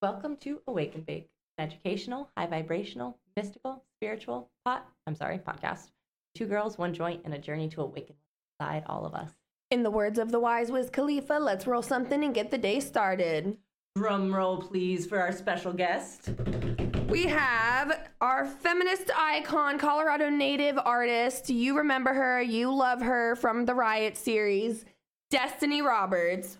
Welcome to Awaken Bake, an educational, high vibrational, mystical, spiritual pot. I'm sorry, podcast. Two girls, one joint, and a journey to awaken inside all of us. In the words of the wise Wiz Khalifa, let's roll something and get the day started. Drum roll, please, for our special guest. We have our feminist icon, Colorado native artist. You remember her, you love her from the Riot series, Destiny Roberts.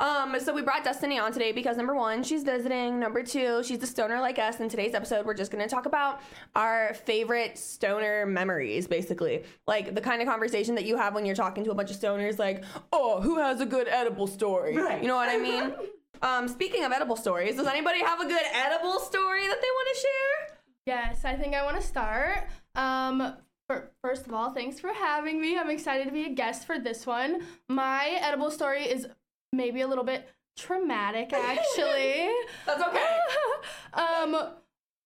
Um, so we brought Destiny on today because number one, she's visiting. Number two, she's a stoner like us. In today's episode, we're just gonna talk about our favorite stoner memories, basically. Like the kind of conversation that you have when you're talking to a bunch of stoners, like, oh, who has a good edible story? Right. You know what I mean? um, speaking of edible stories, does anybody have a good edible story that they want to share? Yes, I think I want to start. Um, first of all, thanks for having me. I'm excited to be a guest for this one. My edible story is maybe a little bit traumatic, actually. That's okay. um,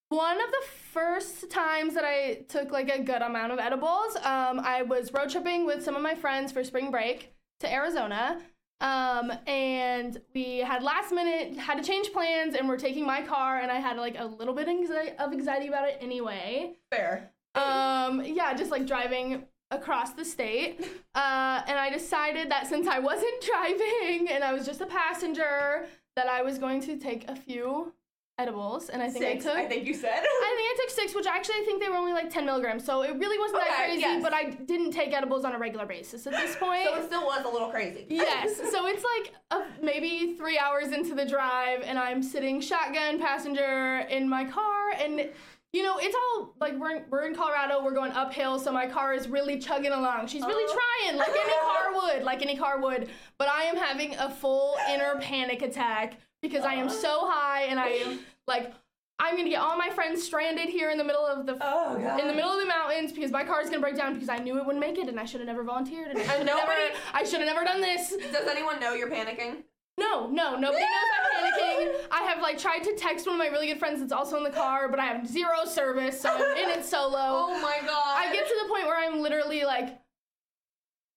one of the first times that I took like a good amount of edibles, um, I was road tripping with some of my friends for spring break to Arizona. Um, and we had last minute had to change plans, and we're taking my car, and I had like a little bit anxi- of anxiety about it anyway. Fair. Um, yeah, just like driving across the state. Uh, and I decided that since I wasn't driving and I was just a passenger, that I was going to take a few edibles. And I think Six, I took. I think you said. I think I took six, which actually I think they were only like 10 milligrams. So it really wasn't that crazy, yes. but I didn't take edibles on a regular basis at this point. So it still was a little crazy. Yes. So it's like a, maybe three hours into the drive, and I'm sitting shotgun passenger in my car, and you know it's all like we're in, we're in Colorado, we're going uphill, so my car is really chugging along. She's really Oh. trying, like any car would, like any car would. But I am having a full inner panic attack because I am so oh. high, and I am like. I'm gonna get all my friends stranded here in the middle of the Oh, in the middle of the mountains because my car is gonna break down because I knew it wouldn't make it and I should have never volunteered and I should have never I should have never done this. Does anyone know you're panicking? No, no, nobody knows I'm panicking. I have like tried to text one of my really good friends that's also in the car, but I have zero service, so I'm in it solo. Oh my god. I get to the point where I'm literally like,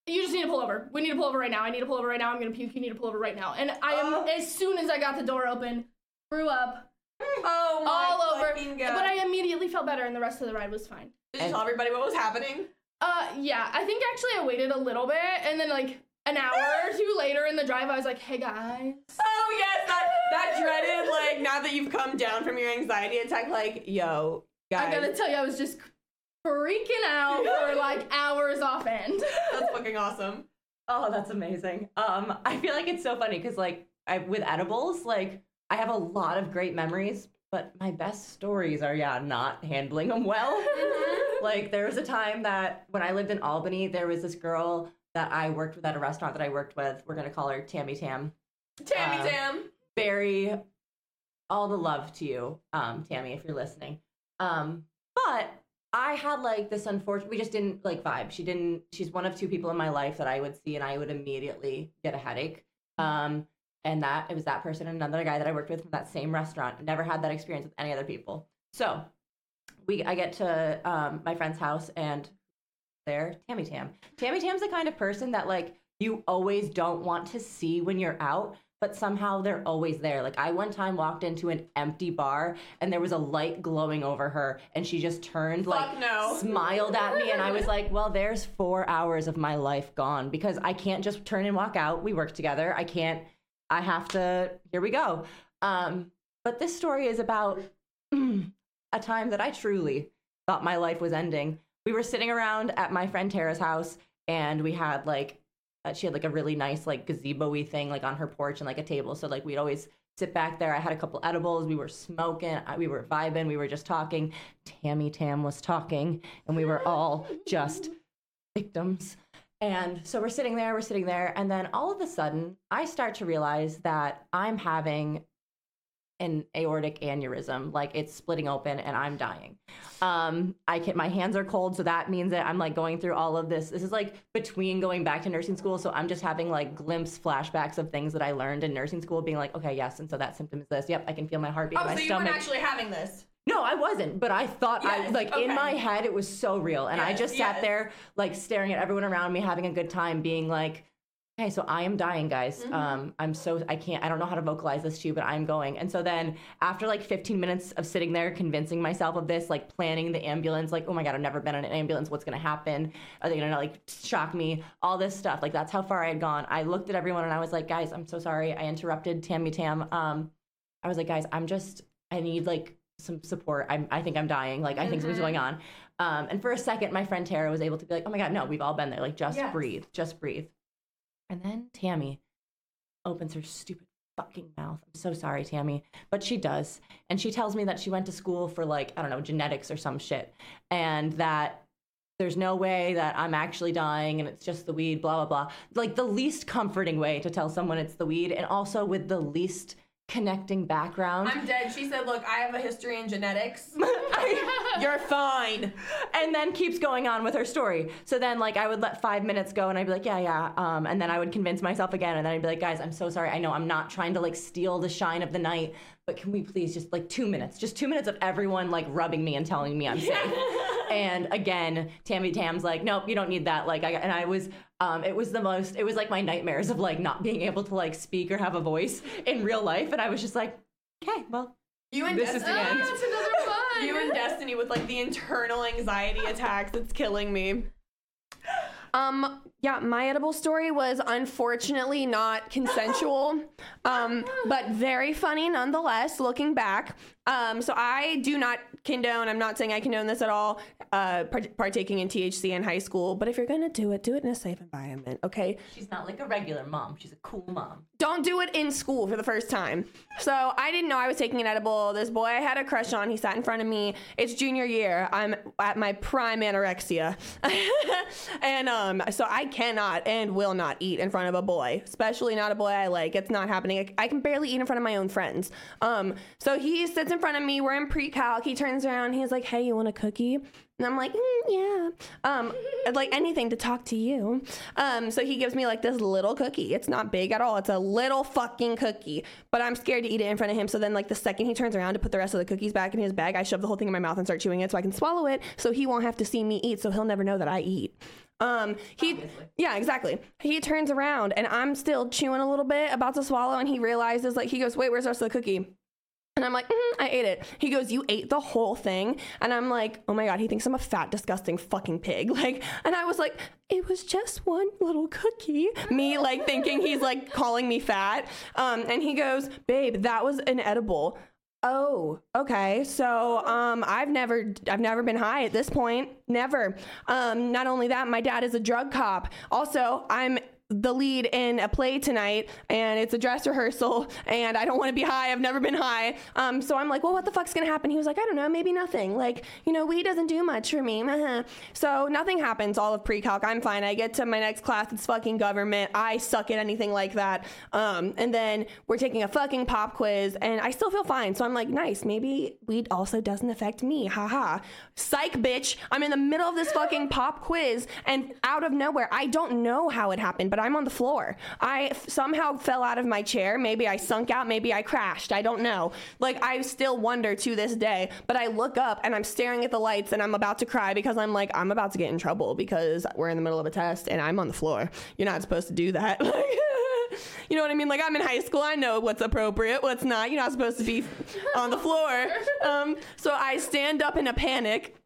you just need to pull over. We need to pull over right now. I need to pull over right now. I'm gonna puke. You need to pull over right now. And I am Oh. as soon as I got the door open, threw up Oh my all over. God. But I immediately felt better, and the rest of the ride was fine. Did you tell everybody what was happening? Uh, yeah. I think actually I waited a little bit, and then like an hour or two later in the drive, I was like, hey guys. Oh yes, that that dreaded like now that you've come down from your anxiety attack, like yo guys, I gotta tell you, I was just freaking out for like hours off end. that's fucking awesome. Oh, that's amazing. Um, I feel like it's so funny because like I with edibles, like I have a lot of great memories, but my best stories are yeah, not handling them well. like there was a time that when I lived in Albany, there was this girl that I worked with at a restaurant that I worked with. We're gonna call her Tammy Tam. Tammy Uh, Tam. Very all the love to you, um, Tammy, if you're listening. Um, but I had like this unfortunate we just didn't like vibe. She didn't she's one of two people in my life that I would see and I would immediately get a headache. Um and that it was that person and another guy that I worked with from that same restaurant. Never had that experience with any other people. So we I get to um my friend's house and there, Tammy Tam. Tammy Tam's the kind of person that like you always don't want to see when you're out, but somehow they're always there. Like I one time walked into an empty bar and there was a light glowing over her and she just turned like no. smiled at me and I was like, "Well, there's 4 hours of my life gone because I can't just turn and walk out. We work together. I can't I have to here we go." Um but this story is about a time that I truly thought my life was ending. We were sitting around at my friend Tara's house and we had like uh, she had like a really nice like gazebo-y thing like on her porch and like a table. So like we'd always sit back there. I had a couple edibles. We were smoking. We were vibing. We were just talking. Tammy tam was talking and we were all just victims. And so we're sitting there we're sitting there and then all of a sudden i start to realize that i'm having an aortic aneurysm like it's splitting open and i'm dying um i can my hands are cold so that means that i'm like going through all of this this is like between going back to nursing school so i'm just having like glimpse flashbacks of things that i learned in nursing school being like okay yes and so that symptom is this yep i can feel my heartbeat Oh, in my so you stomach weren't actually having this. no, I wasn't, but I thought I like okay. in my head it was so real and I just sat yes. there like staring at everyone around me having a good time being like okay, so I am dying, guys. Um, I'm so I can't. I don't know how to vocalize this to you, but I'm going. And so then after like 15 minutes of sitting there convincing myself of this, like planning the ambulance, like oh my god, I've never been in an ambulance. What's gonna happen? Are they gonna like shock me? All this stuff. Like that's how far I had gone. I looked at everyone and I was like, guys, I'm so sorry. I interrupted Tammy Tam. Um, I was like, guys, I'm just. I need like some support. I'm, I think I'm dying. Like, I think something's going on. Um, and for a second, my friend Tara was able to be like, oh my God, no, we've all been there. Like, just Yes. breathe, just breathe. And then Tammy opens her stupid fucking mouth. I'm so sorry, Tammy. But she does. And she tells me that she went to school for like, I don't know, genetics or some shit. And that there's no way that I'm actually dying and it's just the weed, blah, blah, blah. Like the least comforting way to tell someone it's the weed and also with the least connecting background. I'm dead. She said, "Look, I have a history in genetics. You're fine." and then keeps going on with her story. So then, like, I would let five minutes go, and I'd be like, yeah, yeah. Um, and then I would convince myself again, and then I'd be like, guys, I'm so sorry. I know I'm not trying to like steal the shine of the night, but can we please just like two minutes, just two minutes of everyone like rubbing me and telling me I'm safe. and again, Tammy Tam's like, nope, you don't need that. Like, I and I was, um, it was the most, it was like my nightmares of like not being able to like speak or have a voice in real life, and I was just like, okay, well, You and This is the Destiny. end. One. You and Destiny with like the internal anxiety attacks. It's killing me. Um, yeah, my edible story was unfortunately not consensual, um, but very funny nonetheless, looking back. Um, so I do not condone, I'm not saying I condone this at all, uh, partaking in THC in high school, but if you're gonna do it, do it in a safe environment, okay? she's not like a regular mom. She's a cool mom. don't do it in school for the first time. So I didn't know I was taking an edible. This boy I had a crush on, he sat in front of me. It's junior year. I'm at my prime anorexia. and um, so I cannot and will not eat in front of a boy, especially not a boy I like. It's not happening. I, I can barely eat in front of my own friends. Um, so he sits in front of me. We're in pre-calc. He turns around. He's like, hey, you want a cookie? And I'm like, mm, yeah. Um, I'd like anything to talk to you. Um, so he gives me like this little cookie. It's not big at all. It's a little fucking cookie. But I'm scared to eat it in front of him. So then like the second he turns around to put the rest of the cookies back in his bag, I shove the whole thing in my mouth and start chewing it so I can swallow it so he won't have to see me eat so he'll never know that I eat. Um, he, Obviously. yeah, exactly. He turns around and I'm still chewing a little bit, about to swallow, and he realizes like he goes, "Wait, where's the rest of the cookie?" And I'm like, mm, I ate it. He goes, You ate the whole thing? And I'm like, Oh my God, he thinks I'm a fat, disgusting fucking pig. Like, and I was like, It was just one little cookie. Me, like, thinking he's like calling me fat. Um, and he goes, Babe, that was an edible. Oh, okay. So, um, I've never, I've never been high at this point. Never. Um, not only that, my dad is a drug cop. Also, I'm the lead in a play tonight and it's a dress rehearsal and I don't want to be high. I've never been high. Um, so I'm like, well, what the fuck's gonna happen? He was like, I don't know, maybe nothing. Like, you know, weed doesn't do much for me. So nothing happens all of pre-calc. I'm fine. I get to my next class. It's fucking government. I suck at anything like that. Um, and then we're taking a fucking pop quiz and I still feel fine. So I'm like, nice. Maybe weed also doesn't affect me. Haha. Psych, bitch. I'm in the middle of this fucking pop quiz and out of nowhere, I don't know how it happened, but I'm on the floor. I f- somehow fell out of my chair. Maybe I sunk out. Maybe I crashed. I don't know. Like, I still wonder to this day, but I look up and I'm staring at the lights and I'm about to cry because I'm like, I'm about to get in trouble because we're in the middle of a test and I'm on the floor. You're not supposed to do that. you know what I mean? Like, I'm in high school. I know what's appropriate, what's not. You're not supposed to be on the floor. Um, so I stand up in a panic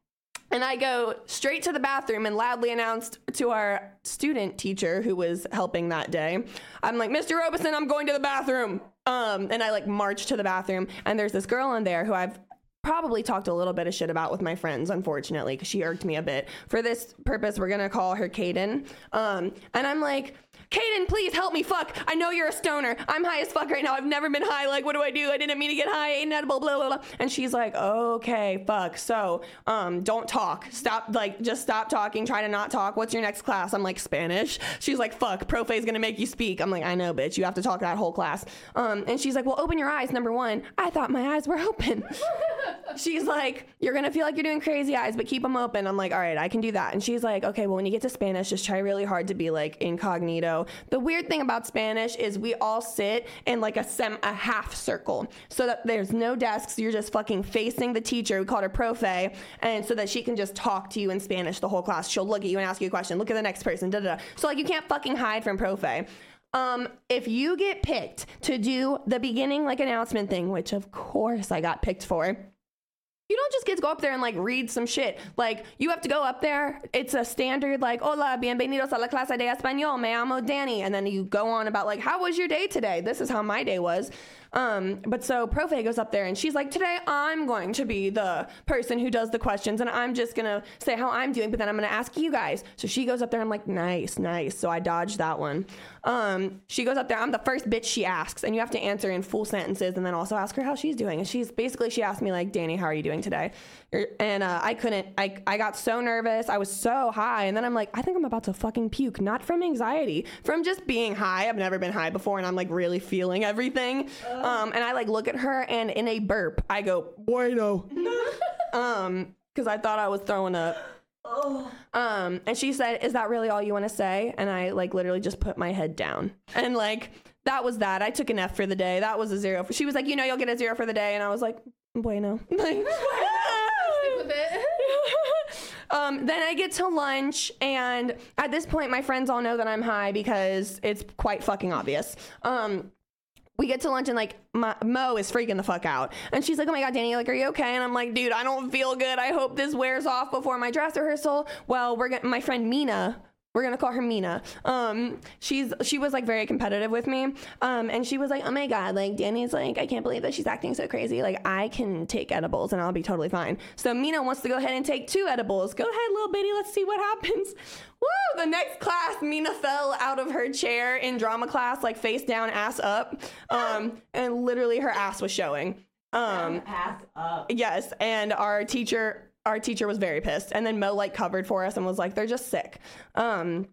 and I go straight to the bathroom and loudly announced to our student teacher who was helping that day, I'm like, Mr. Robeson, I'm going to the bathroom. Um, and I like march to the bathroom, and there's this girl in there who I've probably talked a little bit of shit about with my friends, unfortunately, because she irked me a bit. For this purpose, we're gonna call her Kaden. Um, and I'm like, Kaden, please help me. Fuck, I know you're a stoner. I'm high as fuck right now. I've never been high. Like, what do I do? I didn't mean to get high. An edible. Blah blah blah. And she's like, okay, fuck. So, um, don't talk. Stop. Like, just stop talking. Try to not talk. What's your next class? I'm like, Spanish. She's like, fuck. Profe is gonna make you speak. I'm like, I know, bitch. You have to talk that whole class. Um, and she's like, well, open your eyes. Number one. I thought my eyes were open. she's like, You're gonna feel like you're doing crazy eyes, but keep them open. I'm like, All right, I can do that. And she's like, Okay, well, when you get to Spanish, just try really hard to be like incognito. The weird thing about Spanish is we all sit in like a sem a half circle so that there's no desks. You're just fucking facing the teacher. We called her profe, and so that she can just talk to you in Spanish the whole class. She'll look at you and ask you a question. Look at the next person. Da da da. So like you can't fucking hide from profe. Um, if you get picked to do the beginning like announcement thing, which of course I got picked for, you don't just get to go up there and like read some shit. Like you have to go up there. It's a standard like hola, bienvenidos a la clase de español. Me llamo Danny, and then you go on about like how was your day today? This is how my day was. Um, but so Profe goes up there and she's like, today I'm going to be the person who does the questions and I'm just gonna say how I'm doing, but then I'm gonna ask you guys. So she goes up there. And I'm like, nice, nice. So I dodged that one. Um, she goes up there. I'm the first bitch she asks, and you have to answer in full sentences and then also ask her how she's doing. And she's basically she asked me like, Danny, how are you doing today? And uh, I couldn't. I I got so nervous. I was so high, and then I'm like, I think I'm about to fucking puke. Not from anxiety, from just being high. I've never been high before, and I'm like really feeling everything. Um, and I like look at her, and in a burp, I go, bueno. um, because I thought I was throwing up. Um, and she said, "Is that really all you want to say?" And I like literally just put my head down, and like that was that. I took an F for the day. That was a zero. She was like, "You know, you'll get a zero for the day," and I was like, "Bueno." Um, then I get to lunch, and at this point, my friends all know that I'm high because it's quite fucking obvious. Um, we get to lunch and like my, Mo is freaking the fuck out, and she's like, "Oh my god, Danny, like, are you okay?" And I'm like, "Dude, I don't feel good. I hope this wears off before my dress rehearsal." Well, we're gonna, my friend Mina. We're gonna call her Mina. Um, she's she was like very competitive with me. Um, and she was like, "Oh my god, like Danny's like, I can't believe that she's acting so crazy. Like I can take edibles and I'll be totally fine." So Mina wants to go ahead and take two edibles. Go ahead, little bitty. Let's see what happens. Woo! The next class, Mina fell out of her chair in drama class, like face down, ass up, um, and literally her ass was showing. Um, Ass up. Yes, and our teacher our teacher was very pissed. And then Mo like covered for us and was like, they're just sick. Um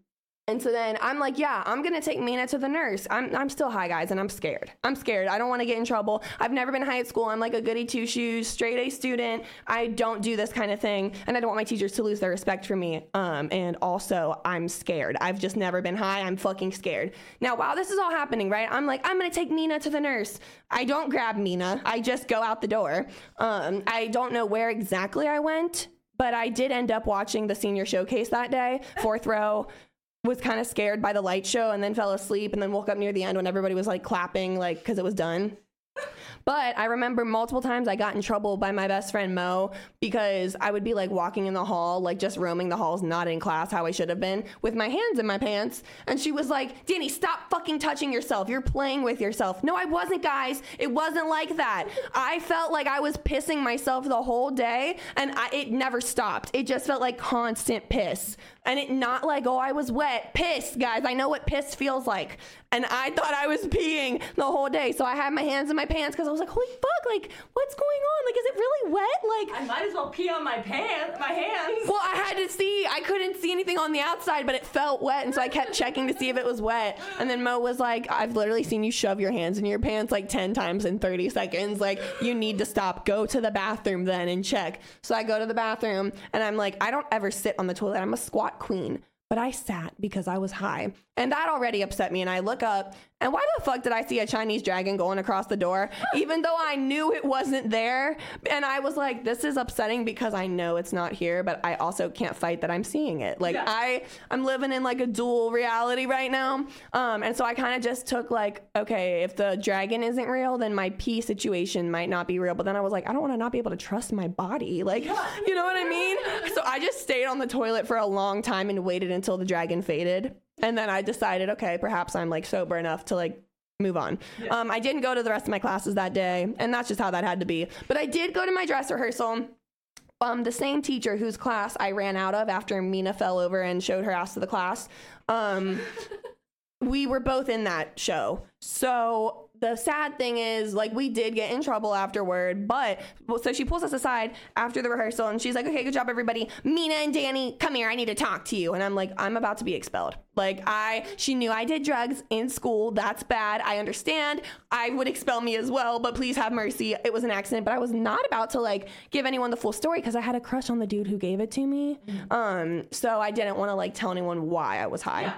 and so then I'm like, yeah, I'm gonna take Mina to the nurse. I'm I'm still high, guys, and I'm scared. I'm scared. I don't want to get in trouble. I've never been high at school. I'm like a goody two shoes, straight A student. I don't do this kind of thing, and I don't want my teachers to lose their respect for me. Um, and also I'm scared. I've just never been high. I'm fucking scared. Now, while this is all happening, right? I'm like, I'm gonna take Mina to the nurse. I don't grab Mina. I just go out the door. Um, I don't know where exactly I went. But I did end up watching the senior showcase that day, fourth row was kind of scared by the light show and then fell asleep and then woke up near the end when everybody was like clapping like because it was done but I remember multiple times I got in trouble by my best friend Mo because I would be like walking in the hall, like just roaming the halls, not in class how I should have been, with my hands in my pants. And she was like, Danny, stop fucking touching yourself. You're playing with yourself. No, I wasn't, guys. It wasn't like that. I felt like I was pissing myself the whole day and I, it never stopped. It just felt like constant piss. And it not like, oh, I was wet. Piss, guys. I know what piss feels like. And I thought I was peeing the whole day. So I had my hands in my pants because I was like, holy fuck, like, what's going on? Like, is it really wet? Like, I might as well pee on my pants, my hands. well, I had to see. I couldn't see anything on the outside, but it felt wet, and so I kept checking to see if it was wet. And then Mo was like, "I've literally seen you shove your hands in your pants like ten times in thirty seconds. Like, you need to stop. Go to the bathroom then and check." So I go to the bathroom, and I'm like, I don't ever sit on the toilet. I'm a squat queen. But I sat because I was high. And that already upset me. And I look up, and why the fuck did I see a Chinese dragon going across the door? Even though I knew it wasn't there. And I was like, this is upsetting because I know it's not here, but I also can't fight that I'm seeing it. Like Yeah. I I'm living in like a dual reality right now. Um, and so I kind of just took like, okay, if the dragon isn't real, then my pee situation might not be real. But then I was like, I don't want to not be able to trust my body. Like, you know what I mean? So I just stayed on the toilet for a long time and waited until the dragon faded. And then I decided, okay, perhaps I'm like sober enough to like move on. Um, I didn't go to the rest of my classes that day, and that's just how that had to be. But I did go to my dress rehearsal. Um, the same teacher whose class I ran out of after Mina fell over and showed her ass to the class. Um, we were both in that show. So the sad thing is, like, we did get in trouble afterward. But well, so she pulls us aside after the rehearsal and she's like, okay, good job, everybody. Mina and Danny, come here. I need to talk to you. And I'm like, I'm about to be expelled. Like, I, she knew I did drugs in school. That's bad. I understand. I would expel me as well, but please have mercy. It was an accident. But I was not about to, like, give anyone the full story because I had a crush on the dude who gave it to me. Um, so I didn't want to, like, tell anyone why I was high.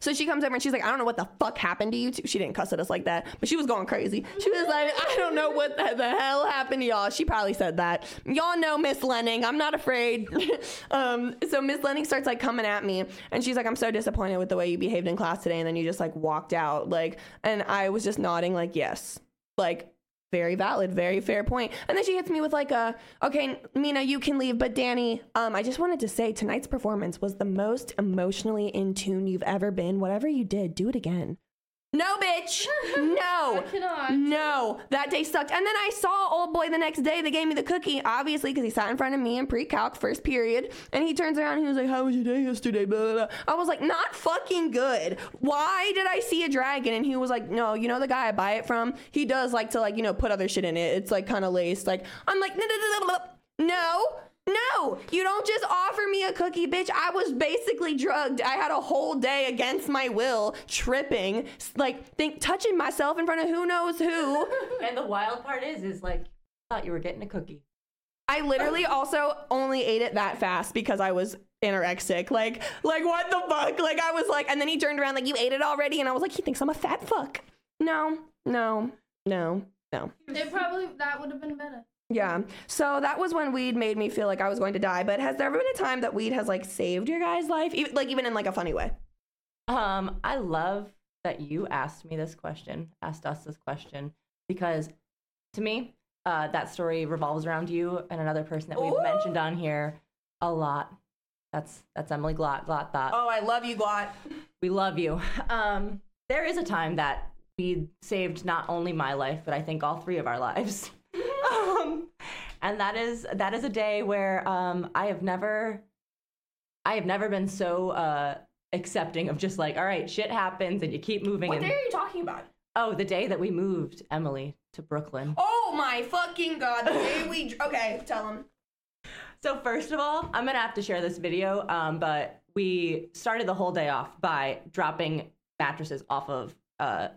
So she comes over and she's like, I don't know what the fuck happened to you. Two. She didn't cuss at us like that, but she was going crazy. She was like, I don't know what the, the hell happened to y'all. She probably said that. Y'all know Miss Lenning. I'm not afraid. um, so Miss Lenning starts like coming at me and she's like, I'm so disappointed with the way you behaved in class today. And then you just like walked out. Like, and I was just nodding like, yes. Like, very valid, very fair point. And then she hits me with like a, okay, Mina, you can leave, but Danny, um, I just wanted to say tonight's performance was the most emotionally in tune you've ever been. Whatever you did, do it again. No, bitch. No. cannot. No. That day sucked. And then I saw old boy the next day. They gave me the cookie, obviously, because he sat in front of me in pre-calc first period. And he turns around and he was like, How was your day yesterday? Blah, blah, blah. I was like, Not fucking good. Why did I see a dragon? And he was like, No, you know the guy I buy it from? He does like to like, you know, put other shit in it. It's like kind of laced. Like, I'm like, no, no, no, no, no. No. No, you don't just offer me a cookie, bitch. I was basically drugged. I had a whole day against my will, tripping, like think touching myself in front of who knows who. And the wild part is, is like, I thought you were getting a cookie. I literally also only ate it that fast because I was anorexic. Like, like what the fuck? Like I was like, and then he turned around like, you ate it already, and I was like, he thinks I'm a fat fuck. No, no, no, no. It probably that would have been better. Yeah. So that was when weed made me feel like I was going to die. But has there ever been a time that weed has like saved your guy's life, even, like even in like a funny way? Um, I love that you asked me this question, asked us this question, because to me, uh, that story revolves around you and another person that we've Ooh. mentioned on here a lot. That's that's Emily Glot Glot Thought. Oh, I love you, Glot. We love you. Um, there is a time that we saved not only my life, but I think all three of our lives. um, and that is that is a day where um, I have never, I have never been so uh, accepting of just like, all right, shit happens, and you keep moving. What and day are you talking about? oh, the day that we moved Emily to Brooklyn. Oh my fucking god! The day we okay, tell him. So first of all, I'm gonna have to share this video, um, but we started the whole day off by dropping mattresses off of uh,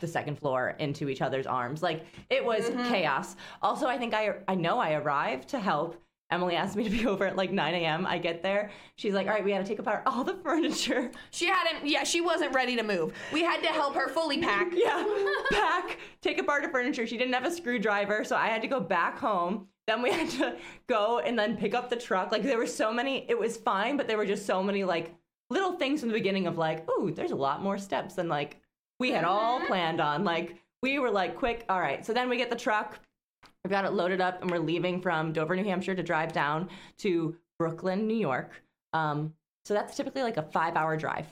the second floor into each other's arms. Like it was mm-hmm. chaos. Also, I think I I know I arrived to help. Emily asked me to be over at like 9 a.m. I get there. She's like, "All right, we got to take apart all the furniture." She hadn't. Yeah, she wasn't ready to move. We had to help her fully pack. Yeah, pack, take apart the furniture. She didn't have a screwdriver, so I had to go back home. Then we had to go and then pick up the truck. Like there were so many. It was fine, but there were just so many like little things from the beginning of like, ooh, there's a lot more steps than like we had all planned on. Like we were like, quick, all right. So then we get the truck. We've got it loaded up, and we're leaving from Dover, New Hampshire, to drive down to Brooklyn, New York. Um, so that's typically like a five-hour drive.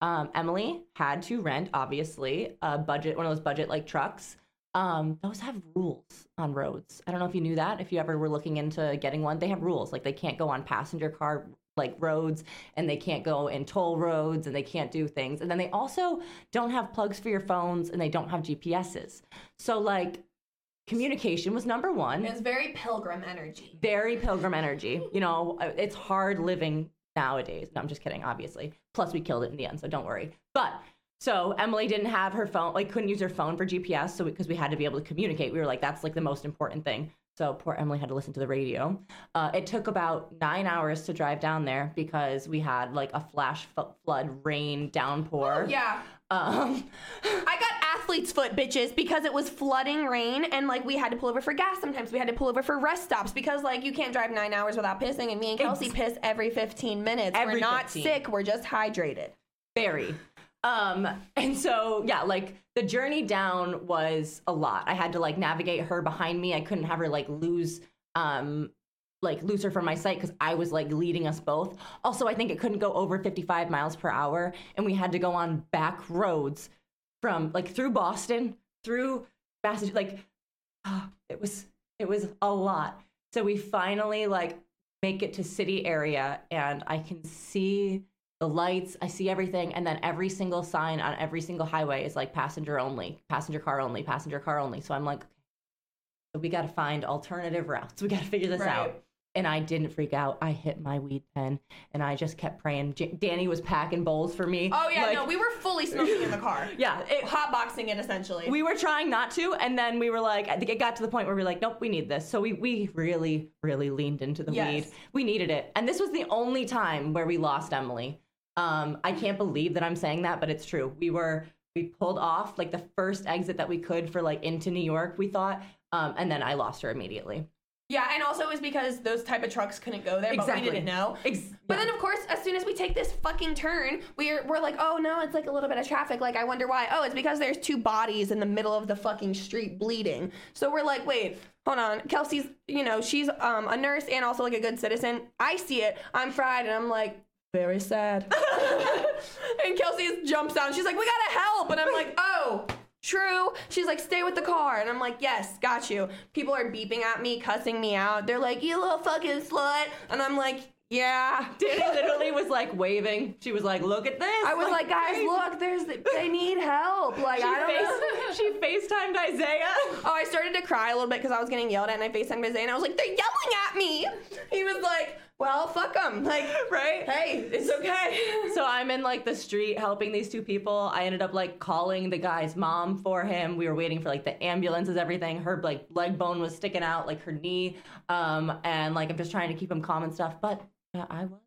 Um, Emily had to rent, obviously, a budget, one of those budget like trucks. Um, those have rules on roads. I don't know if you knew that. If you ever were looking into getting one, they have rules. Like they can't go on passenger car like roads, and they can't go in toll roads, and they can't do things. And then they also don't have plugs for your phones, and they don't have GPSs. So like, communication was number one It was very pilgrim energy. very pilgrim energy. You know, uh, it's hard living nowadays. No, I'm just kidding, obviously. Plus, we killed it in the end, so don't worry. But so Emily didn't have her phone, like, couldn't use her phone for GPS, so because we had to be able to communicate, we were like, that's like the most important thing. So poor Emily had to listen to the radio. Uh, it took about nine hours to drive down there because we had like a flash f- flood, rain, downpour. Yeah. Um, I got athlete's foot, bitches, because it was flooding rain and like we had to pull over for gas sometimes. We had to pull over for rest stops because like you can't drive nine hours without pissing. And me and Kelsey piss every 15 minutes. Every we're not 15. sick, we're just hydrated. very um and so yeah like the journey down was a lot. I had to like navigate her behind me. I couldn't have her like lose um like lose her from my sight because i was like leading us both. Also i think it couldn't go over 55 miles per hour and we had to go on back roads from like through boston through massachusetts like it was it was a lot. So we finally like make it to city area and i can see the lights, I see everything, and then every single sign on every single highway is like passenger only, passenger car only, passenger car only. So I'm like, okay, we got to find alternative routes. We got to figure this Right. out. And I didn't freak out. I hit my weed pen, and I just kept praying. J- Danny was packing bowls for me. Oh yeah, Like, no, we were fully smoking in the car. yeah, it, Hotboxing it essentially. we were trying not to, and then we were like, I think it got to the point where we were like, nope, we need this. So we we really really leaned into the Yes. weed. We needed it, and this was the only time where we lost Emily. Um, I can't believe that I'm saying that, but it's true. We were we pulled off like the first exit that we could for like into New York. We thought, um, and then I lost her immediately. yeah, and also it was because those type of trucks couldn't go there, but Exactly. we didn't know. Ex- But then, of course, as soon as we take this fucking turn, we're we're like, oh no, it's like a little bit of traffic. Like, I wonder why. Oh, it's because there's two bodies in the middle of the fucking street bleeding. So we're like, wait, hold on. Kelsey's, you know, she's um, a nurse and also like a good citizen. I see it. I'm fried, and I'm like, very sad. and Kelsey jumps out. And she's like, we gotta help, and I'm like, oh. True. She's like, stay with the car. And I'm like, yes, got you. People are beeping at me, cussing me out. They're like, you little fucking slut. And I'm like, yeah. Danny literally was like waving. She was like, "Look at this." I was like, guys, crazy. look, there's they need help. Like, I don't know. face, she FaceTimed Isaiah. Oh, I started to cry a little bit because I was getting yelled at, and I FaceTimed Isaiah, and I was like, they're yelling at me. He was like, well, fuck them. Like, right? hey, it's okay. So I'm in like the street helping these two people. I ended up like calling the guy's mom for him. We were waiting for like the ambulances, everything. Her like leg bone was sticking out, like her knee. Um, and like I'm just trying to keep him calm and stuff. But uh, I was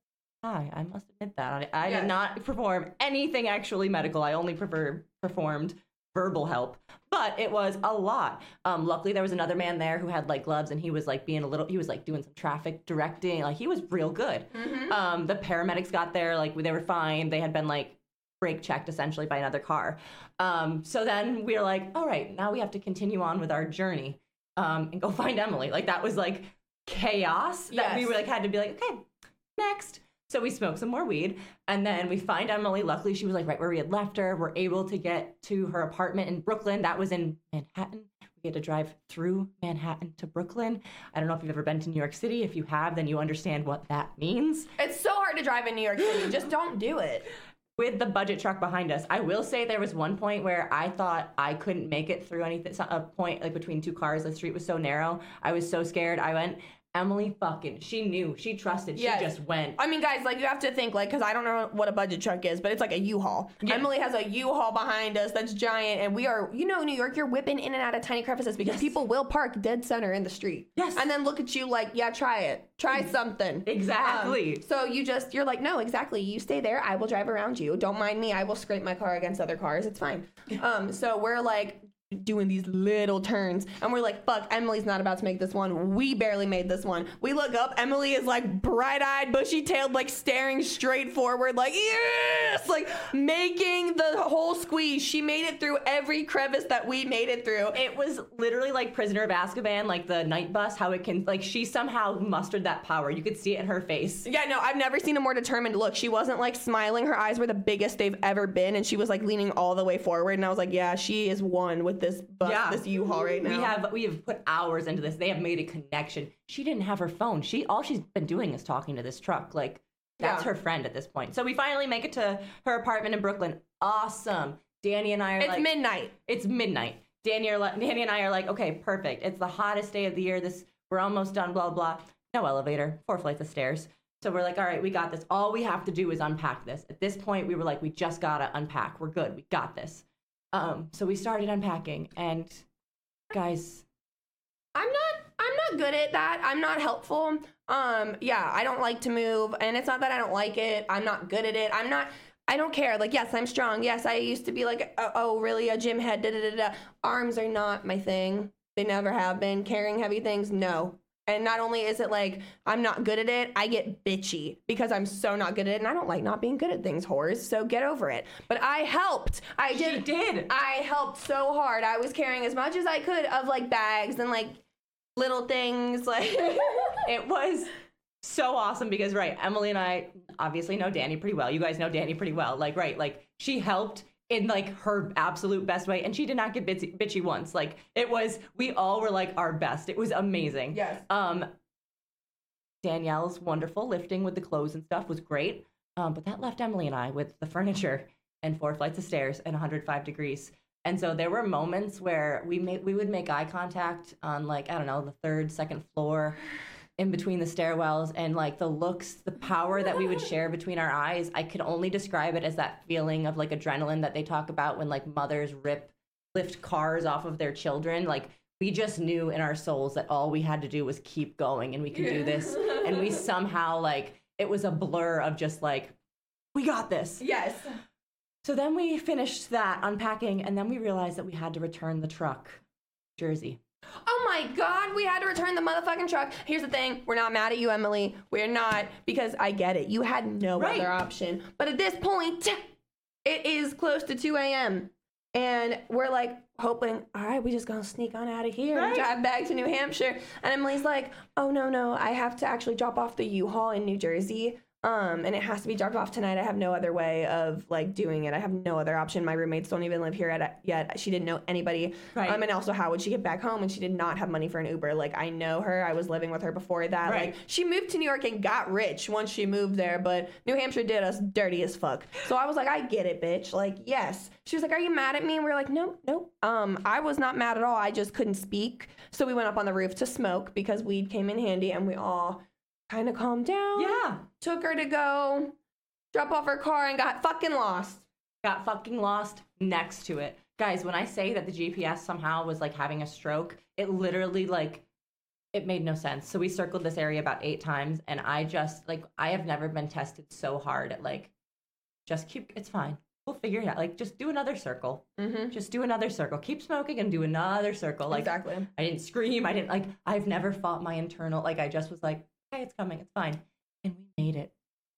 high. I must admit that. I, I did not perform anything actually medical. I only prefer performed verbal help. But it was a lot. Um, luckily there was another man there who had like gloves and he was like being a little he was like doing some traffic directing. Like he was real good. Um, the paramedics got there, like they were fine. They had been like brake checked essentially by another car. Um, so then we were like, all right, now we have to continue on with our journey um, and go find Emily. Like that was like chaos that we were like had to be like, okay, next. So we smoked some more weed and then we find Emily. Luckily, she was like right where we had left her. We're able to get to her apartment in Brooklyn. That was in Manhattan. We had to drive through Manhattan to Brooklyn. I don't know if you've ever been to New York City. If you have, then you understand what that means. It's so hard to drive in New York City. Just don't do it. with the budget truck behind us. I will say there was one point where I thought I couldn't make it through anything. A point like between two cars, the street was so narrow. I was so scared. I went. Emily fucking, she knew, she trusted, she Yes. just went. I mean, guys, like you have to think, like, because I don't know what a budget truck is, but it's like a U-Haul. Emily has a U-Haul behind us that's giant, and we are, you know, New York, you're whipping in and out of tiny crevices because people will park dead center in the street. Yes. and then look at you like, yeah, try it, try something. Exactly. Um, so you just, you're like, no, exactly. You stay there. I will drive around you. Don't mind me. I will scrape my car against other cars. It's fine. Um, so we're like doing these little turns, and we're like, fuck, Emily's not about to make this one. We barely made this one. We look up. Emily is like bright-eyed, bushy-tailed, like staring straight forward, like yes, like making the whole squeeze. She made it through every crevice that we made it through. it was literally like Prisoner of Azkaban, like the Knight Bus, how it can, like, she somehow mustered that power. You could see it in her face. Yeah, no, I've never seen a more determined look. She wasn't like smiling. Her eyes were the biggest they've ever been, and she was like leaning all the way forward. And I was like, yeah, she is one with this bus, Yeah. this U-Haul right now. We have we have put hours into this. They have made a connection. She didn't have her phone. She all she's been doing is talking to this truck. Like that's Yeah. her friend at this point. So we finally make it to her apartment in Brooklyn. Awesome. Danny and I are It's like midnight. it's midnight. Danny, are like, Danny and I are like, okay, perfect. It's the hottest day of the year. This we're almost done. Blah blah. No elevator. Four flights of stairs. So we're like, all right, we got this. All we have to do is unpack this. At this point, we were like, we just gotta unpack. We're good. We got this. Um, so we started unpacking, and guys, I'm not. I'm not good at that. I'm not helpful. Um, yeah, I don't like to move, and it's not that I don't like it. I'm not good at it. I'm not. I don't care. Like, yes, I'm strong. Yes, I used to be like, oh, oh really, a gym head. Da, da, da, da. Arms are not my thing. They never have been. Carrying heavy things, no. And not only is it like I'm not good at it, I get bitchy because I'm so not good at it, and I don't like not being good at things, whores. So get over it. But I helped. I did. She did. did. I helped so hard. I was carrying as much as I could of like bags and like little things like it was so awesome because right emily and i obviously know danny pretty well you guys know danny pretty well like right like she helped in like her absolute best way and she did not get bitchy, bitchy once like it was we all were like our best it was amazing Yes. um danielle's wonderful lifting with the clothes and stuff was great Um, but that left Emily and I with the furniture and four flights of stairs and 105 degrees. And so there were moments where we made we would make eye contact on like I don't know the third, second floor, in between the stairwells, and like the looks, the power that we would share between our eyes. I could only describe it as that feeling of like adrenaline that they talk about when like mothers rip lift cars off of their children. Like we just knew in our souls that all we had to do was keep going and we could do this. And we somehow like it was a blur of just like we got this. Yes. So then we finished that unpacking, and then we realized that we had to return the truck, Jersey. Oh my god, we had to return the motherfucking truck. Here's the thing, we're not mad at you, Emily. We're not because I get it. You had no Right. other option. But at this point, it is close to 2 a.m. And we're like hoping, all right, we just gonna sneak on out of here and drive back to New Hampshire. And Emily's like, oh no, no, I have to actually drop off the U-Haul in New Jersey. Um, and it has to be dropped off tonight. I have no other way of like doing it. I have no other option. My roommates don't even live here yet. yet. She didn't know anybody. Right. Um, and also, how would she get back home? And she did not have money for an Uber. Like I know her. I was living with her before that. Right. Like she moved to New York and got rich once she moved there, but New Hampshire did us dirty as fuck. So I was like, I get it, bitch. Like yes. She was like, Are you mad at me? And we are like, no no Um, I was not mad at all. I just couldn't speak. So we went up on the roof to smoke because weed came in handy, and we all kind of calmed down. Yeah. Took her to go drop off her car and got fucking lost. Got fucking lost next to it. Guys, when I say that the GPS somehow was like having a stroke, it literally like it made no sense. So we circled this area about eight times and I just like I have never been tested so hard at like just keep it's fine. We'll figure it out. Like just do another circle. Mm-hmm. Just do another circle. Keep smoking and do another circle. Like exactly. I didn't scream. I didn't like. I've never fought my internal. Like I just was like, okay, it's coming. It's fine. And we made it.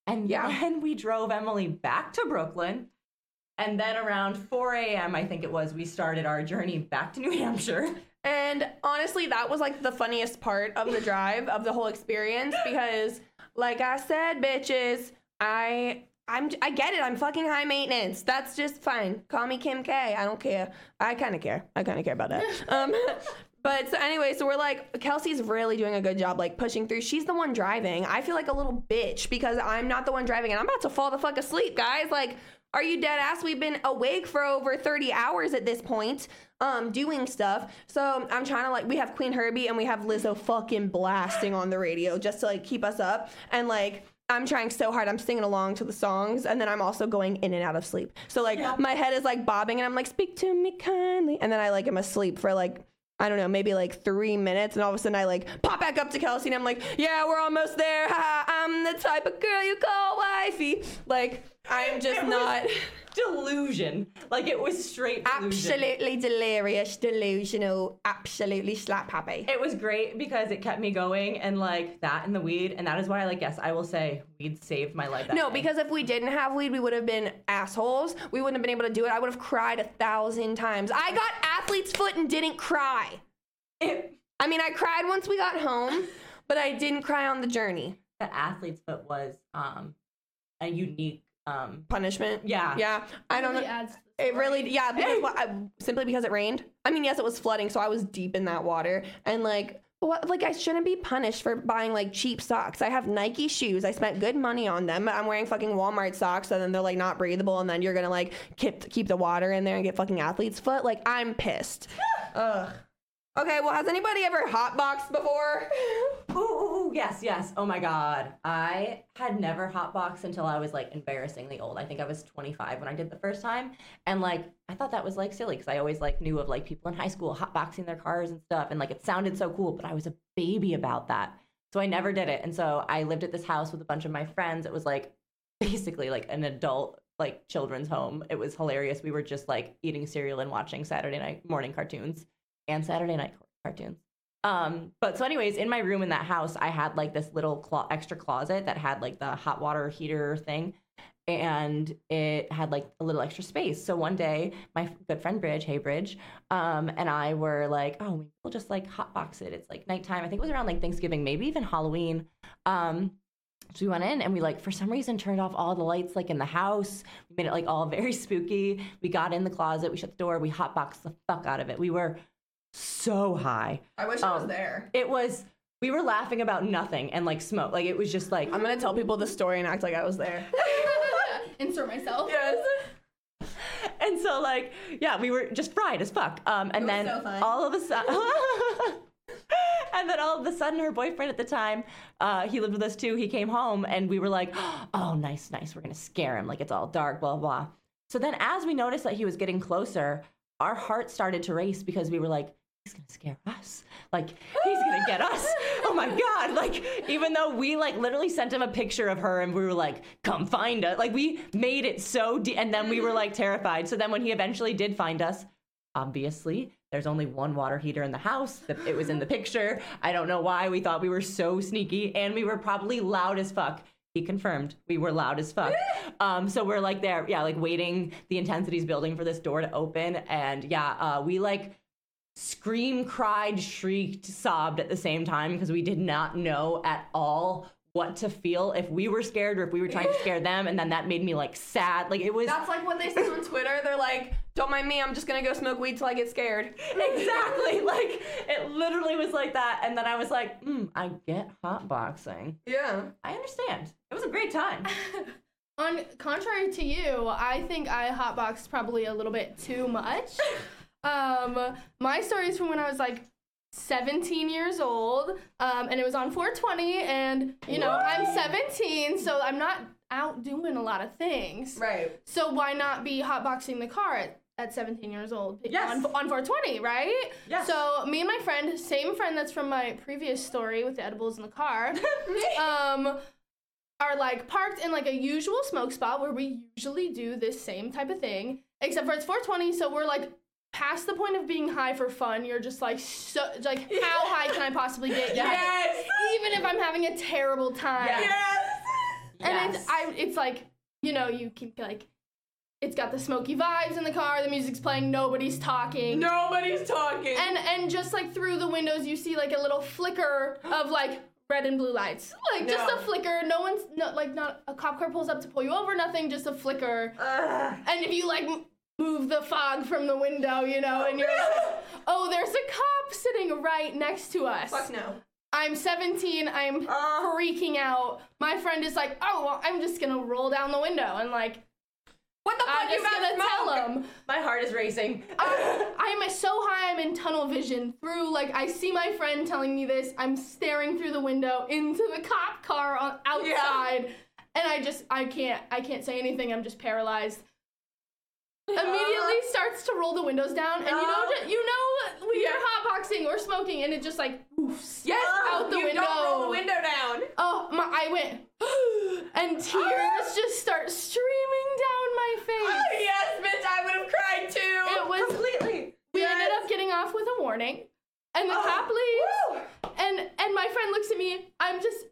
And Yeah. then we drove Emily back to Brooklyn. And then around 4 a.m., I think it was, we started our journey back to New Hampshire. And honestly, that was like the funniest part of the drive of the whole experience because, like I said, bitches, I. I'm, I get it. I'm fucking high maintenance. That's just fine. Call me Kim K. I don't care. I kind of care. I kind of care about that. Um, but so anyway, so we're like, Kelsey's really doing a good job, like pushing through. She's the one driving. I feel like a little bitch because I'm not the one driving, and I'm about to fall the fuck asleep, guys. Like, are you dead ass? We've been awake for over 30 hours at this point, um, doing stuff. So I'm trying to like, we have Queen Herbie and we have Lizzo fucking blasting on the radio just to like keep us up. And like, I'm trying so hard. I'm singing along to the songs, and then I'm also going in and out of sleep. So like, my head is like bobbing, and I'm like, "Speak to me kindly," and then I like am asleep for like I don't know, maybe like three minutes, and all of a sudden I like pop back up to Kelsey, and I'm like, "Yeah, we're almost there. Ha, I'm the type of girl you call wifey." Like I'm just It was not Delusion. Like it was straight delusion. absolutely delirious, delusional, absolutely slap happy. It was great because it kept me going and like that and the weed. And that is why, like, yes, I will say weed saved my life. that No, day. because if we didn't have weed, we would have been assholes. We wouldn't have been able to do it. I would have cried a thousand times. I got athlete's foot and didn't cry. it, I mean, I cried once we got home, but I didn't cry on the journey. the athlete's foot was um a unique um Punishment. yeah Yeah, I don't know. Adds to the It really, yeah, because what, I, simply because it rained. I mean, yes, it was flooding, so I was deep in that water, and like, what, like I shouldn't be punished for buying like cheap socks. I have Nike shoes. I spent good money on them. I'm wearing fucking Walmart socks, and then they're like not breathable, and then you're gonna like keep keep the water in there and get fucking athlete's foot. Like, I'm pissed. Ugh. Okay, well, has anybody ever hotboxed before? Ooh, ooh, ooh, yes, yes. Oh my God. I had never hotboxed until I was like embarrassingly old. I think I was 25 when I did the first time. And like, I thought that was like silly because I always like knew of like people in high school hotboxing their cars and stuff. And like, it sounded so cool, but I was a baby about that. So I never did it. And so I lived at this house with a bunch of my friends. It was like basically like an adult like children's home. It was hilarious. We were just like eating cereal and watching Saturday night morning cartoons and Saturday night cartoons. Um, but so anyways, in my room in that house, I had like this little extra closet that had like the hot water heater thing and it had like a little extra space. So one day, my good friend Bridge, hey Bridge, um, and I were like, oh, we'll just like hotbox it. It's like nighttime. I think it was around like Thanksgiving, maybe even Halloween. Um, so we went in and we like for some reason turned off all the lights like in the house. We made it like all very spooky. We got in the closet, we shut the door, we hot hotboxed the fuck out of it. We were so high. I wish I was there. It was we were laughing about nothing and like smoke. Like it was just like I'm gonna tell people the story and act like I was there. insert myself. Yes. and so like yeah we were just fried as fuck um and was then so fun. all of a sudden and then all of a sudden her boyfriend at the time uh he lived with us too he came home and we were like oh nice nice we're gonna scare him like it's all dark blah blah blah so then as we noticed that he was getting closer our heart started to race because we were like he's gonna scare us. Like he's gonna get us. Oh my god. Like even though we like literally sent him a picture of her and we were like come find us. Like we made it so de- and then we were like terrified. So then when he eventually did find us obviously there's only one water heater in the house. That it was in the picture. I don't know why. We thought we were so sneaky and we were probably loud as fuck. He confirmed we were loud as fuck. Um so we're like there yeah like waiting. The intensity's building for this door to open and yeah uh we like scream, cried, shrieked, sobbed at the same time because we did not know at all what to feel if we were scared or if we were trying to scare them. And then that made me like sad. Like it was That's like what they say on Twitter. They're like, "Don't mind me. I'm just gonna go smoke weed till I get scared." exactly like it literally was like that. And then I was like, mm, I get hotboxing. Yeah. I understand. It was a great time. On contrary to you, I think I hotboxed probably a little bit too much. Um, my story is from when I was like 17 years old, um, and it was on 420, and you know I'm 17, so I'm not out doing a lot of things. Right. So why not be hotboxing the car at, at 17 years old Yes. on, on 420, right? Yes. So me and my friend, same friend that's from my previous story with the edibles in the car, um, are like parked in like a usual smoke spot where we usually do this same type of thing, except for it's 420, so we're like past the point of being high for fun. You're just like so like how high can I possibly get? Yes. Even if I'm having a terrible time. Yes. And Yes. it's I it's like, you know, you keep like it's got the smoky vibes in the car, the music's playing, nobody's talking. Nobody's talking. And and just like through the windows you see like a little flicker of like red and blue lights. Like just a flicker. No one's no like not a cop car pulls up to pull you over, nothing, just a flicker. Ugh. And if you like move the fog from the window, you know, and you're like, oh, there's a cop sitting right next to us. Fuck no. I'm 17. I'm Uh. freaking out. My friend is like, oh, well, I'm just gonna roll down the window and like, What the fuck I'm you just about to gonna smoke? tell him. My heart is racing. I, I'm so high, I'm in tunnel vision through, like, I see my friend telling me this. I'm staring through the window into the cop car on, outside. And I just, I can't, I can't say anything. I'm just paralyzed. Immediately starts to roll the windows down, and you know, No. you know, when you're hotboxing or smoking, and it just like oofs Yes. out oh, the you window. don't roll the window down. Oh my! I went, and tears just start streaming down my face. Oh, yes, bitch. I would have cried too. It was. Completely. We ended up getting off with a warning, and the Oh, cop leaves. woo. And and my friend looks at me. I'm just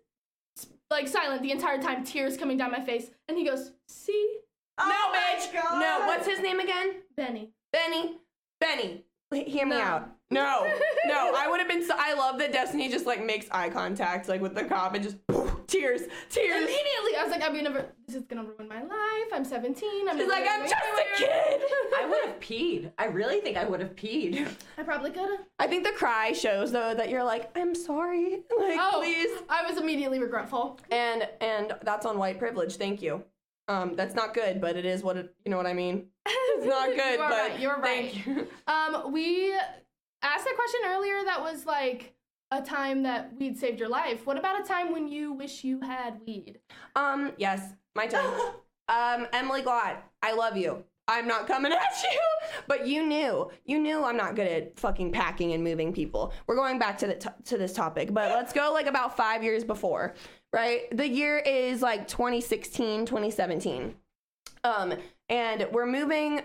like silent the entire time, tears coming down my face. And he goes, "See, No, Oh my bitch. God. No. What's his name again? Benny." Benny. Benny. Hear me No. out. No, no, I would have been so. I love that Destiny just like makes eye contact like with the cop and just tears, tears. Immediately, I was like, "I'm gonna. This is gonna ruin my life. I'm 17. I'm She's like, I'm make just it a kid. I would have peed. I really think I would have peed. I probably could have. I think the cry shows though that you're like, I'm sorry, like Oh, please. I was immediately regretful. And and that's on white privilege. Thank you. Um, that's not good, but it is what it. You know what I mean? It's not good, you are but right. You're right. thank you. Um, we asked a question earlier that was like a time that weed saved your life. What about a time when you wish you had weed? Um, yes, my turn. um, Emily Glott, I love you. I'm not coming at you, but you knew, you knew I'm not good at fucking packing and moving people. We're going back to the to this topic, but let's go like about five years before, right? The year is like 2016, 2017, um, and we're moving.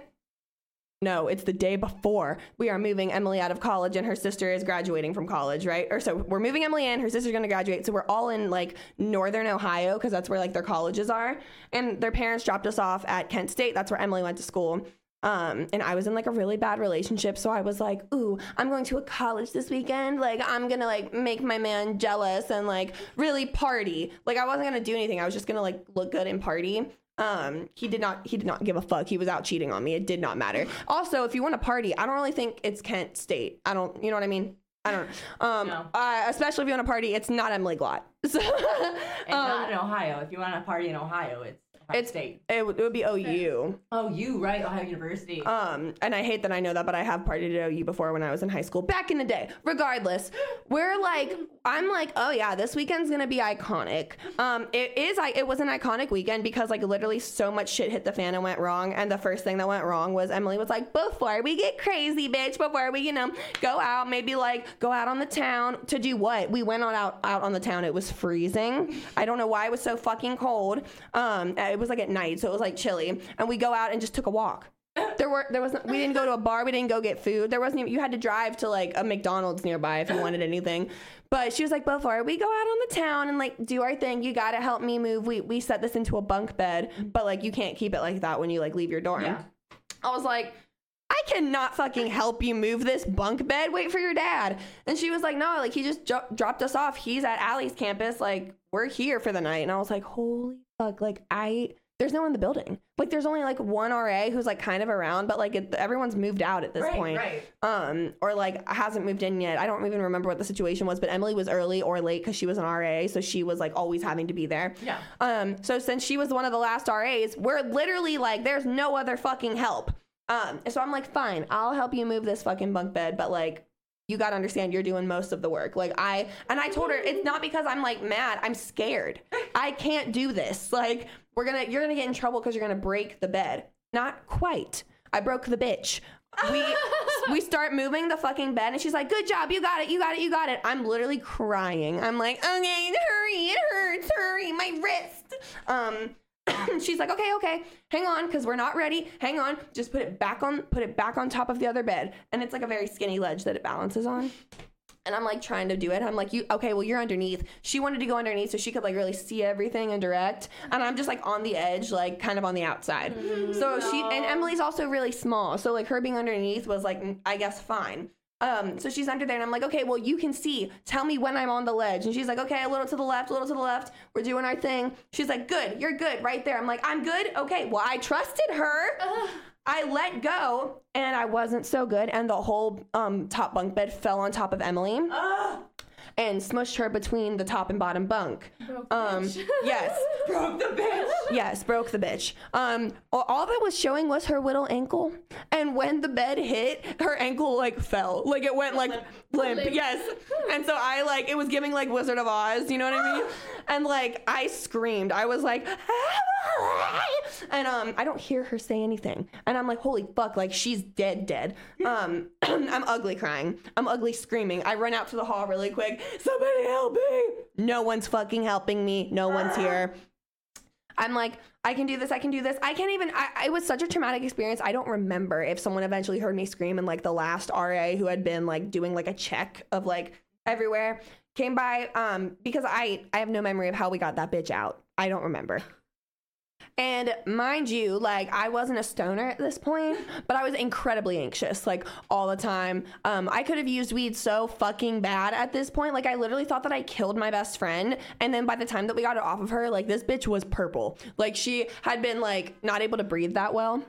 No, it's the day before we are moving Emily out of college and her sister is graduating from college, right? Or so we're moving Emily in, her sister's gonna graduate. So we're all in like northern Ohio because that's where like their colleges are. And their parents dropped us off at Kent State. That's where Emily went to school. Um, and I was in like a really bad relationship. So I was like, ooh, I'm going to a college this weekend. Like, I'm gonna like make my man jealous and like really party. Like, I wasn't gonna do anything. I was just gonna like look good and party. Um, he did not he did not give a fuck. He was out cheating on me. It did not matter. Also, if you want to party, I don't really think it's Kent State. I don't you know what I mean? I don't um No. uh, especially if you want to party, it's not Emily Glott. So, And um, not in Ohio. If you want to party in Ohio, it's Ohio It's State. it, would- it would be OU. Oh, you right? Ohio University. Um, and I hate that I know that, but I have partied at OU before when I was in high school back in the day. Regardless, we're like, I'm like, oh yeah, this weekend's gonna be iconic. Um, it is. I it was an iconic weekend because like literally so much shit hit the fan and went wrong. And the first thing that went wrong was Emily was like, before we get crazy, bitch, before we you know go out, maybe like go out on the town to do what? We went on out out on the town. It was freezing. I don't know why it was so fucking cold. Um, it was like at night, so it was like chilly, and we go out and just took a walk. There were there was not, we didn't go to a bar, we didn't go get food. There wasn't even, you had to drive to like a McDonald's nearby if you wanted anything. But she was like, before we go out on the town and like do our thing, you gotta help me move. We we set this into a bunk bed, but like you can't keep it like that when you like leave your dorm. Yeah. I was like, I cannot fucking help you move this bunk bed. Wait for your dad. And she was like, no, like he just dro- dropped us off. He's at Allie's campus. Like we're here for the night. And I was like, holy fuck. Like I, there's no one in the building. Like there's only like one RA who's like kind of around, but like it, everyone's moved out at this Right, point. right. Um, or like hasn't moved in yet. I don't even remember what the situation was, but Emily was early or late because she was an RA, so she was like always having to be there. Yeah. Um, so since she was one of the last RAs, we're literally like, there's no other fucking help. Um, so I'm like, fine, I'll help you move this fucking bunk bed, but like, you gotta understand you're doing most of the work. Like I and I told her it's not because I'm like mad. I'm scared. I can't do this. Like we're gonna you're gonna get in trouble because you're gonna break the bed. Not quite. I broke the bitch. We we start moving the fucking bed and she's like, "Good job, you got it, you got it, you got it." I'm literally crying. I'm like, "Okay, hurry, it hurts, hurry, my wrist." Um, she's like, "Okay, okay, hang on, because we're not ready. Hang on, just put it back on, put it back on top of the other bed." And it's like a very skinny ledge that it balances on. And I'm like trying to do it. I'm like, you okay? Well, you're underneath. She wanted to go underneath so she could like really see everything and direct. And I'm just like on the edge, like kind of on the outside. So she and Emily's also really small. So like her being underneath was like I guess fine. Um, so she's under there, and I'm like, okay, well, you can see. Tell me when I'm on the ledge. And she's like, okay, a little to the left, a little to the left. We're doing our thing. She's like, good, you're good, right there. I'm like, I'm good. Okay, well, I trusted her. I let go, and I wasn't so good, and the whole um, top bunk bed fell on top of Emily Ah, and smushed her between the top and bottom bunk. Um, yes, broke the bitch. yes, broke the bitch. Um, all, all that was showing was her little ankle, and when the bed hit, her ankle like fell, like it went like limp. Yes, and so I like it was giving like Wizard of Oz, you know what I mean? And like I screamed, I was like, and um, I don't hear her say anything, and I'm like, holy fuck, like she's dead, dead. Um, I'm ugly crying, I'm ugly screaming. I run out to the hall really quick. Somebody help me! No one's fucking helping me. No one's here. I'm like, I can do this, I can do this. I can't even, I, it was such a traumatic experience. I don't remember if someone eventually heard me scream and like the last RA who had been like doing like a check of like everywhere came by um because I I have no memory of how we got that bitch out. I don't remember. And mind you, like I wasn't a stoner at this point, but I was incredibly anxious, like all the time. Um, I could have used weed so fucking bad at this point. Like I literally thought that I killed my best friend, and then by the time that we got it off of her, like this bitch was purple. Like she had been like not able to breathe that well.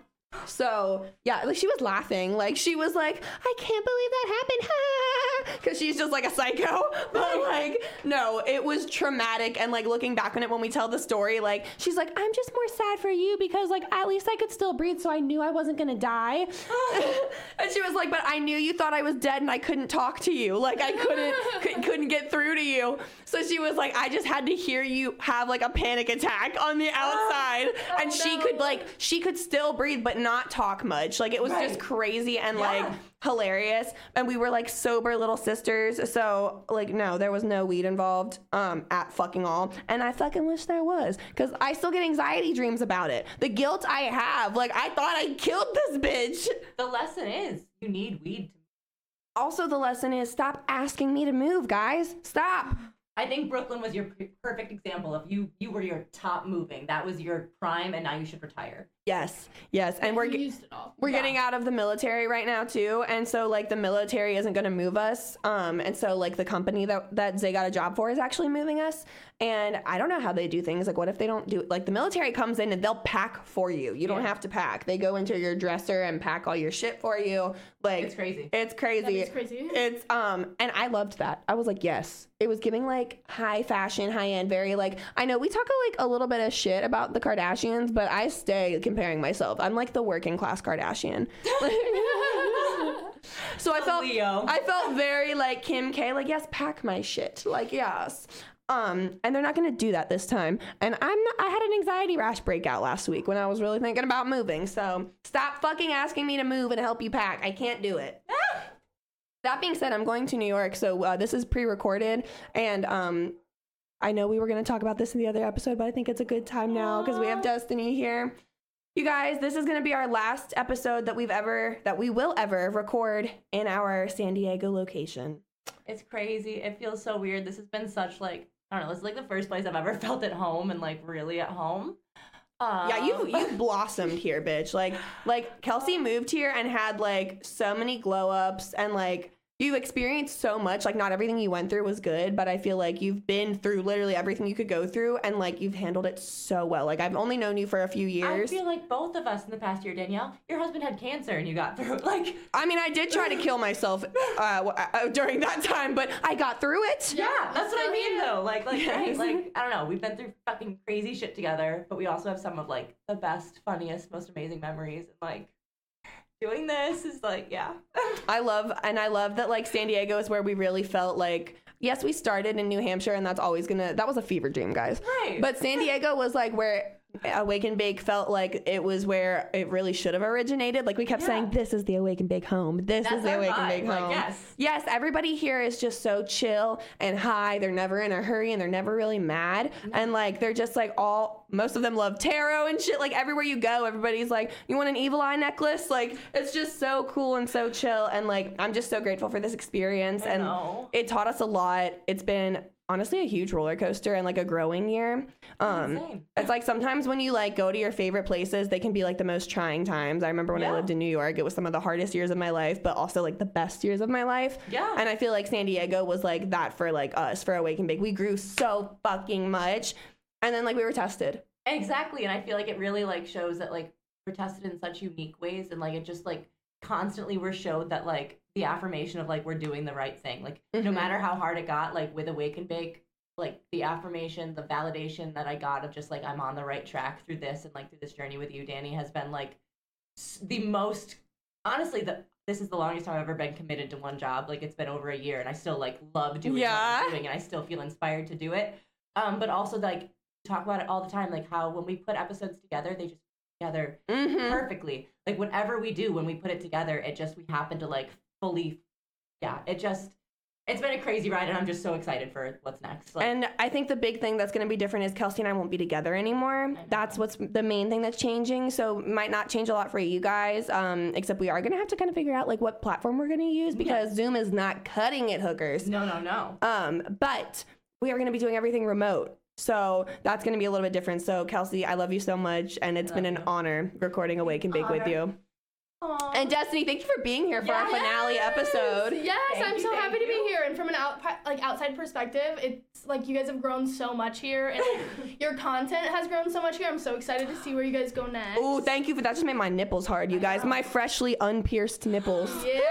So yeah, like she was laughing. Like she was like, I can't believe that happened. Because she's just like a psycho. But like, no, it was traumatic. And like looking back on it when we tell the story, like she's like, I'm just more sad for you because like at least I could still breathe, so I knew I wasn't gonna die. and she was like, but I knew you thought I was dead and I couldn't talk to you. Like I couldn't cou- couldn't get through to you. So she was like, I just had to hear you have like a panic attack on the outside. and oh, she could like she could still breathe but not talk much. Like it was just crazy and Yeah. like hilarious and we were like sober little sisters so like no there was no weed involved um at fucking all and i fucking wish there was because i still get anxiety dreams about it the guilt i have like i thought i killed this bitch The lesson is you need weed. also the lesson is stop asking me to move guys stop I think Brooklyn was your perfect example of you. You were your top moving. That was your prime, and now you should retire. Yes, yes, and we're We ge- used it all. we're getting out of the military right now too, and so like the military isn't going to move us, um, and so like the company that that Zay got a job for is actually moving us, and I don't know how they do things. Like, what if they don't do like the military comes in and they'll pack for you? You don't have to pack. They go into your dresser and pack all your shit for you. Like, It's crazy. It's crazy. Is crazy. It's um, and I loved that. I was like, yes. It was giving like high fashion, high end, very like. I know we talk like a little bit of shit about the Kardashians, but I stay comparing myself. I'm like the working class Kardashian. so I felt Leo. I felt very like Kim K. Like yes, pack my shit. Like yes. Um, and they're not gonna do that this time. And I'm not, I had an anxiety rash breakout last week when I was really thinking about moving. So stop fucking asking me to move and help you pack. I can't do it. That being said, I'm going to New York, so uh, this is pre-recorded, and um, I know we were going to talk about this in the other episode, but I think it's a good time now because we have Destiny here. You guys, this is going to be our last episode that we've ever, that we will ever record in our San Diego location. It's crazy. It feels so weird. This has been such like I don't know. It's like the first place I've ever felt at home and like really at home. Um, Yeah, you've you've blossomed here, bitch. Like like Kelsey moved here and had like so many glow ups and like you experienced so much. Like not everything you went through was good, but I feel like you've been through literally everything you could go through and like you've handled it so well. Like I've only known you for a few years. I feel like both of us in the past year, Danielle. Your husband had cancer and you got through. it. Like I mean, I did try to kill myself uh, uh, during that time, but I got through it. yeah, that's what I mean though. Like like right, like I don't know. We've been through fucking crazy shit together, but we also have some of like the best, funniest, most amazing memories. And like doing this is like yeah. I love and I love that like San Diego is where we really felt like yes, we started in New Hampshire and that's always gonna that was a fever dream, guys. Right. But San Diego was like where Awake and Bake felt like it was where it really should have originated. Like we kept Yeah. saying, This is the Awake and Bake home. This That's is the Awake and Bake like, home. yes. Yes, everybody here is just so chill and high. They're never in a hurry and they're never really mad. And like they're just like all most of them love tarot and shit. Like everywhere you go, everybody's like, You want an evil eye necklace? Like it's just so cool and so chill. And like I'm just so grateful for this experience. And it taught us a lot. It's been honestly a huge roller coaster and like a growing year. Um Insane. it's like sometimes when you like go to your favorite places, they can be like the most trying times. I remember when I lived in New York, it was some of the hardest years of my life, but also like the best years of my life. Yeah. And I feel like San Diego was like that for like us for Awake and Bake. We grew so fucking much. And then like we were tested. Exactly, and I feel like it really like shows that like we're tested in such unique ways, and like it just like constantly we're showed that like the affirmation of like we're doing the right thing. Like no Mhm. matter how hard it got, like with Awake and Bake, like the affirmation, the validation that I got of just like I'm on the right track through this and like through this journey with you, Danny, has been like the most honestly the this is the longest time I've ever been committed to one job. Like it's been over a year, and I still like love doing what Yeah. I'm doing, and I still feel inspired to do it. Um, but also like talk about it all the time, like how when we put episodes together, they just together Mm-hmm. perfectly. Like whatever we do when we put it together, it just we happen to like fully, yeah. It just it's been a crazy ride, and I'm just so excited for what's next. Like, And I think the big thing that's going to be different is Kelsey and I won't be together anymore. That's what's the main thing that's changing. So might not change a lot for you guys, um, except we are going to have to kind of figure out like what platform we're going to use because Zoom is not cutting it, hookers. no, no, no. Um, but we are going to be doing everything remote. So that's going to be a little bit different. So Kelsey, I love you so much, and it's been an you. honor recording Awake and Bake with you. Aw. And Destiny, thank you for being here for our finale episode. Yes, Thank I'm you, so thank happy to be here. And from an out, like outside perspective, it's like you guys have grown so much here, and like, your content has grown so much here. I'm so excited to see where you guys go next. Oh, thank you for that. Just made my nipples hard, you guys. My freshly unpierced nipples. yeah,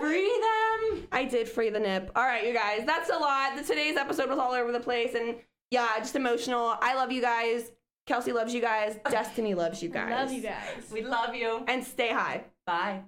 girl. free them. I did free the nip. All right, you guys, that's a lot. Today's episode was all over the place and yeah, just emotional. I love you guys. Kelsey loves you guys. Destiny loves you guys. Love you guys. We love you. And stay high. Bye.